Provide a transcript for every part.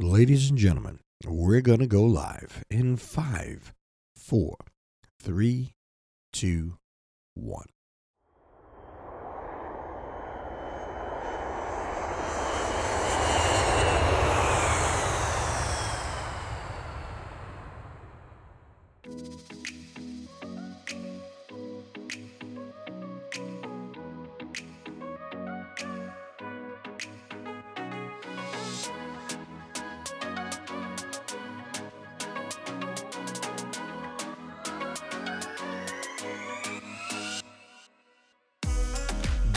Ladies and gentlemen, we're going to go live in five, four, three, two, one.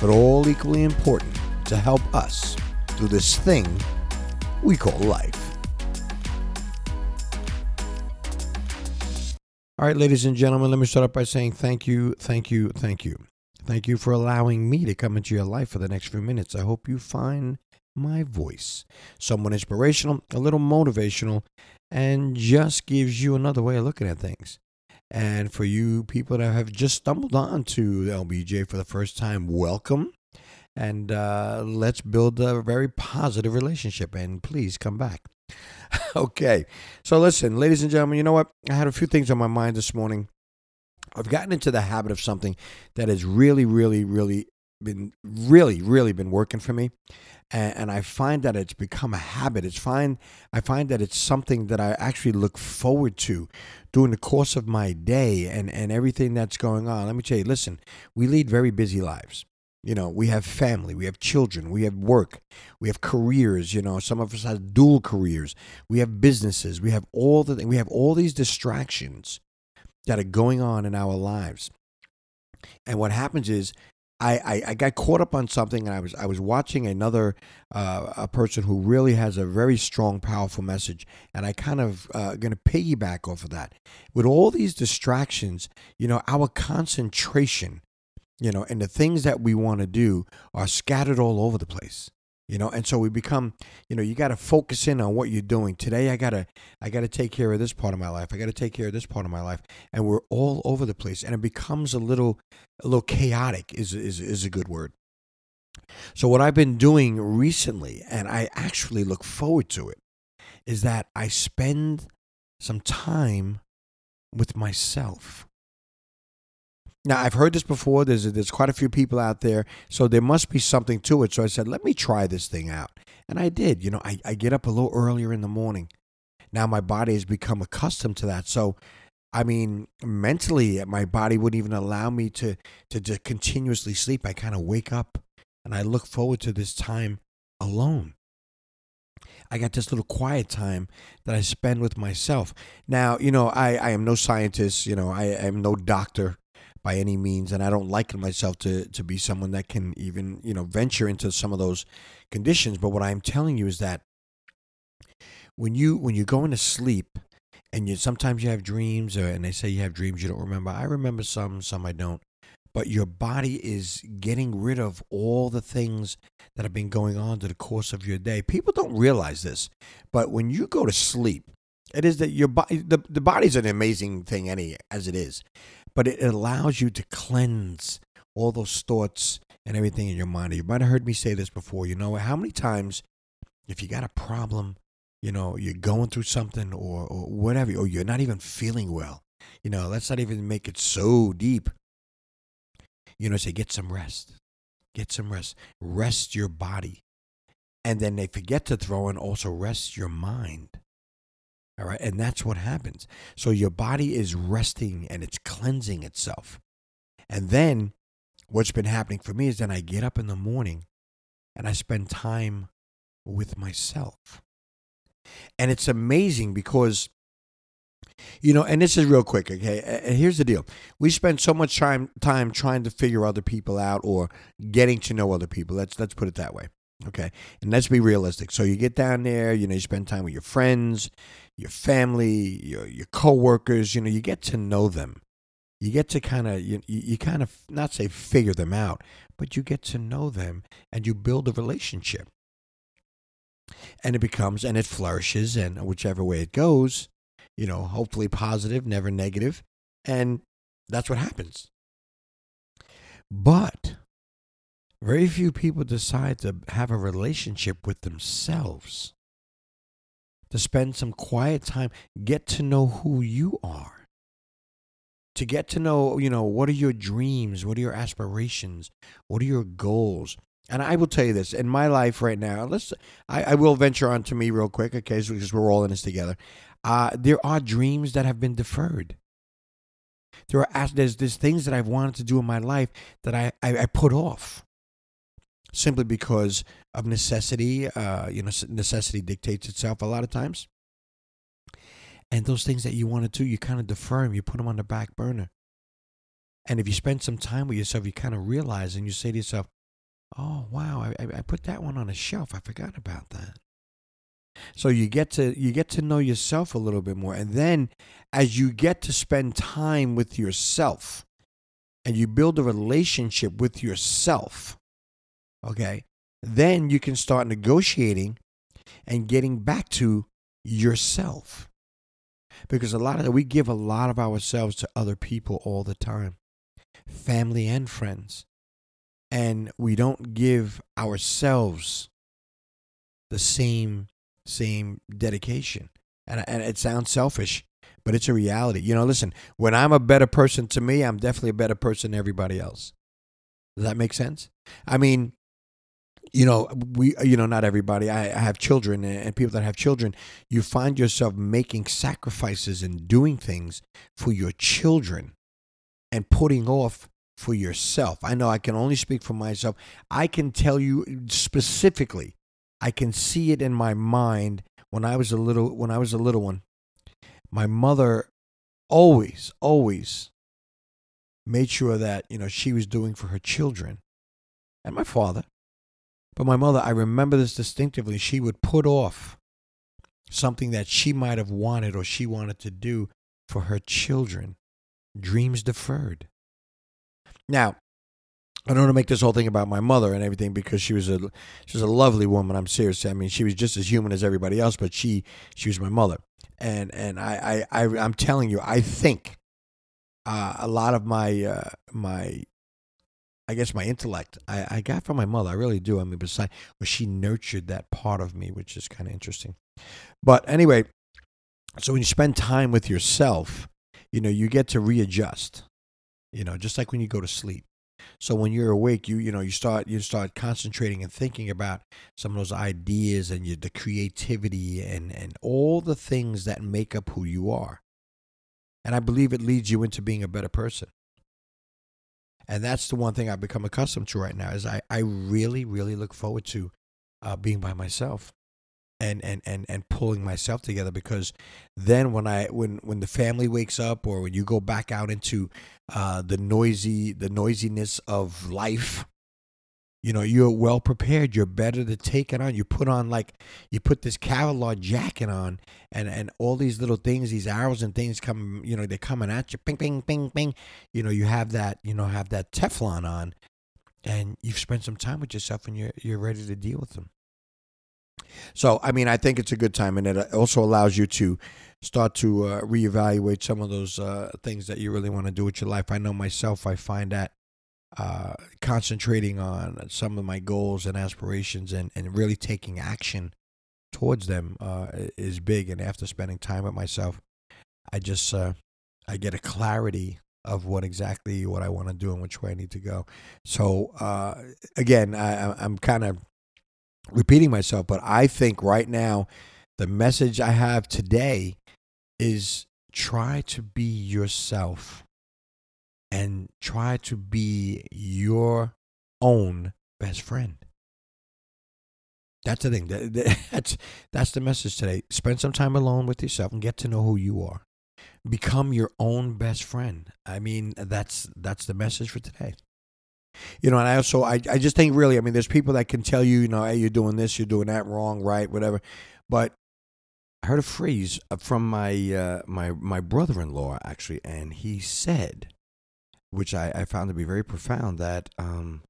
but all equally important to help us through this thing we call life. All right, ladies and gentlemen, let me start off by saying thank you, thank you, thank you. Thank you for allowing me to come into your life for the next few minutes. I hope you find my voice somewhat inspirational, a little motivational, and just gives you another way of looking at things. And for you people that have just stumbled on to LBJ for the first time, welcome. And uh, let's build a very positive relationship. And please come back. okay. So, listen, ladies and gentlemen, you know what? I had a few things on my mind this morning. I've gotten into the habit of something that has really, really, really been really, really been working for me and, and I find that it's become a habit. It's fine. I find that it's something that I actually look forward to during the course of my day and and everything that's going on. Let me tell you. Listen, we lead very busy lives. You know, we have family, we have children, we have work, we have careers. You know, some of us have dual careers. We have businesses. We have all the we have all these distractions that are going on in our lives. And what happens is I, I, I, got caught up on something and I was I was watching another uh, a person who really has a very strong powerful message. And I kind of uh, going to piggyback off of that. With all these distractions you know our concentration you know and the things that we want to do are scattered all over the place you know and so we become you know you got to focus in on what you're doing. Today i got to i got to take care of this part of my life. I got to take care of this part of my life. And we're all over the place and it becomes a little a little chaotic is is is a good word. So what i've been doing recently and i actually look forward to it is that i spend some time with myself now I've heard this before. There's there's quite a few people out there, so there must be something to it. So I said, let me try this thing out, and I did. You know, I, I get up a little earlier in the morning. Now my body has become accustomed to that. So, I mean, mentally, my body wouldn't even allow me to to, to continuously sleep. I kind of wake up, and I look forward to this time alone. I got this little quiet time that I spend with myself. Now, you know, I, I am no scientist, you know, I, I am no doctor by any means, and I don't liken myself to to be someone that can even you know venture into some of those conditions. But what I'm telling you is that when you when you go into sleep and you sometimes you have dreams, or, and they say you have dreams you don't remember. I remember some, some I don't. But your body is getting rid of all the things that have been going on to the course of your day. People don't realize this, but when you go to sleep, it is that your body the, the body's an amazing thing any as it is but it allows you to cleanse all those thoughts and everything in your mind. You might have heard me say this before. You know, how many times, if you got a problem, you know, you're going through something or, or whatever, or you're not even feeling well, you know, let's not even make it so deep. You know, say, get some rest. Get some rest. Rest your body. And then they forget to throw in also rest your mind. All right. And that's what happens. So your body is resting and it's cleansing itself. And then what's been happening for me is then I get up in the morning and I spend time with myself. And it's amazing because, you know, and this is real quick, okay? And here's the deal we spend so much time, time trying to figure other people out or getting to know other people. Let's, let's put it that way. Okay. And let's be realistic. So you get down there, you know, you spend time with your friends, your family, your your coworkers, you know, you get to know them. You get to kind of you, you kind of not say figure them out, but you get to know them and you build a relationship. And it becomes and it flourishes and whichever way it goes, you know, hopefully positive, never negative, and that's what happens. But very few people decide to have a relationship with themselves, to spend some quiet time, get to know who you are, to get to know, you know, what are your dreams, what are your aspirations, what are your goals. And I will tell you this in my life right now. Let's, I, I will venture on to me real quick, okay, because we're all in this together. Uh, there are dreams that have been deferred. There are there's there's things that I've wanted to do in my life that I, I, I put off simply because of necessity. Uh, you know, necessity dictates itself a lot of times. And those things that you want to do, you kind of defer them, you put them on the back burner. And if you spend some time with yourself, you kind of realize and you say to yourself, oh, wow, I, I put that one on a shelf. I forgot about that. So you get to you get to know yourself a little bit more. And then as you get to spend time with yourself and you build a relationship with yourself, okay, then you can start negotiating and getting back to yourself. Because a lot of we give a lot of ourselves to other people all the time, family and friends. And we don't give ourselves the same same dedication. And, and it sounds selfish, but it's a reality. You know, listen, when I'm a better person to me, I'm definitely a better person to everybody else. Does that make sense? I mean, you know, we, you know, not everybody. I, I have children, and people that have children, you find yourself making sacrifices and doing things for your children and putting off for yourself. I know I can only speak for myself. I can tell you specifically, I can see it in my mind when I was a little when I was a little one. My mother always, always made sure that, you know, she was doing for her children and my father but my mother, I remember this distinctively. She would put off something that she might have wanted or she wanted to do for her children. Dreams deferred. Now, I don't want to make this whole thing about my mother and everything because she was a she was a lovely woman. I'm serious. I mean, she was just as human as everybody else, but she she was my mother, and and I I, I am telling you, I think uh, a lot of my uh, my I guess my intellect I, I got from my mother. I really do. I mean, besides, well, she nurtured that part of me, which is kind of interesting. But anyway, so when you spend time with yourself, you know, you get to readjust. You know, just like when you go to sleep. So when you're awake, you you know you start you start concentrating and thinking about some of those ideas and the creativity and and all the things that make up who you are. And I believe it leads you into being a better person and that's the one thing I've become accustomed to right now is I, I really really look forward to uh, being by myself and, and and and pulling myself together because then when I when when the family wakes up or when you go back out into uh, the noisy the noisiness of life you know you're well prepared you're better to take it on. You put on like you put this Kevlar jacket on and and all these little things these arrows and things come you know they're coming at you ping ping ping ping you know you have that you know have that teflon on and you've spent some time with yourself and you're you're ready to deal with them. So i mean i think it's a good time and it also allows you to start to uh, reevaluate some of those uh, things that you really want to do with your life. I know myself i find that uh, concentrating on some of my goals and aspirations and, and really taking action towards them uh, is big. And after spending time with myself, I just uh, I get a clarity of what exactly what I want to do and which way I need to go. So uh, again, I, I'm kind of repeating myself, but I think right now the message I have today is try to be yourself and try to be your own best friend. That's the thing. That's that's the message today. Spend some time alone with yourself and get to know who you are. Become your own best friend. I mean, that's that's the message for today. You know, and I also I, I just think really, I mean, there's people that can tell you, you know, hey, you're doing this, you're doing that wrong, right, whatever. But I heard a phrase uh, from my uh, my my brother-in-law actually, and he said, which I, I found to be very profound, that um,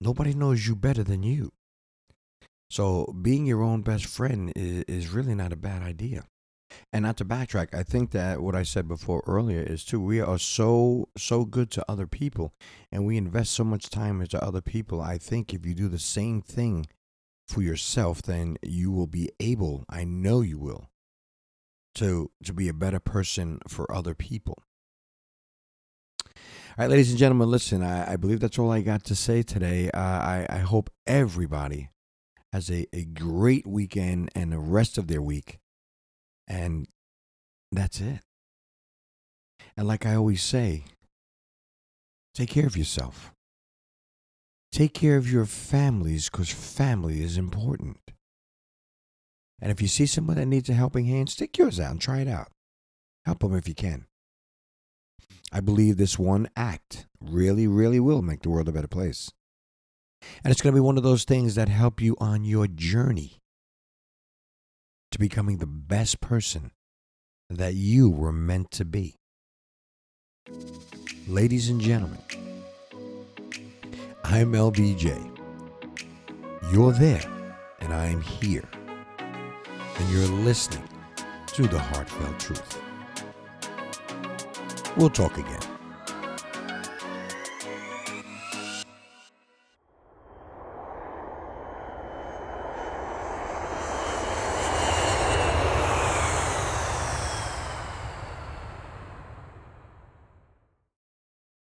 nobody knows you better than you. So being your own best friend is, is really not a bad idea. And not to backtrack, I think that what I said before earlier is too. We are so so good to other people, and we invest so much time into other people. I think if you do the same thing for yourself, then you will be able. I know you will. To to be a better person for other people. Right, ladies and gentlemen, listen. I, I believe that's all I got to say today. Uh, I I hope everybody has a, a great weekend and the rest of their week. And that's it. And like I always say, take care of yourself. Take care of your families because family is important. And if you see someone that needs a helping hand, stick yours out and try it out. Help them if you can. I believe this one act really, really will make the world a better place. And it's going to be one of those things that help you on your journey to becoming the best person that you were meant to be. Ladies and gentlemen, I'm LBJ. You're there, and I am here. And you're listening to the Heartfelt Truth. We'll talk again.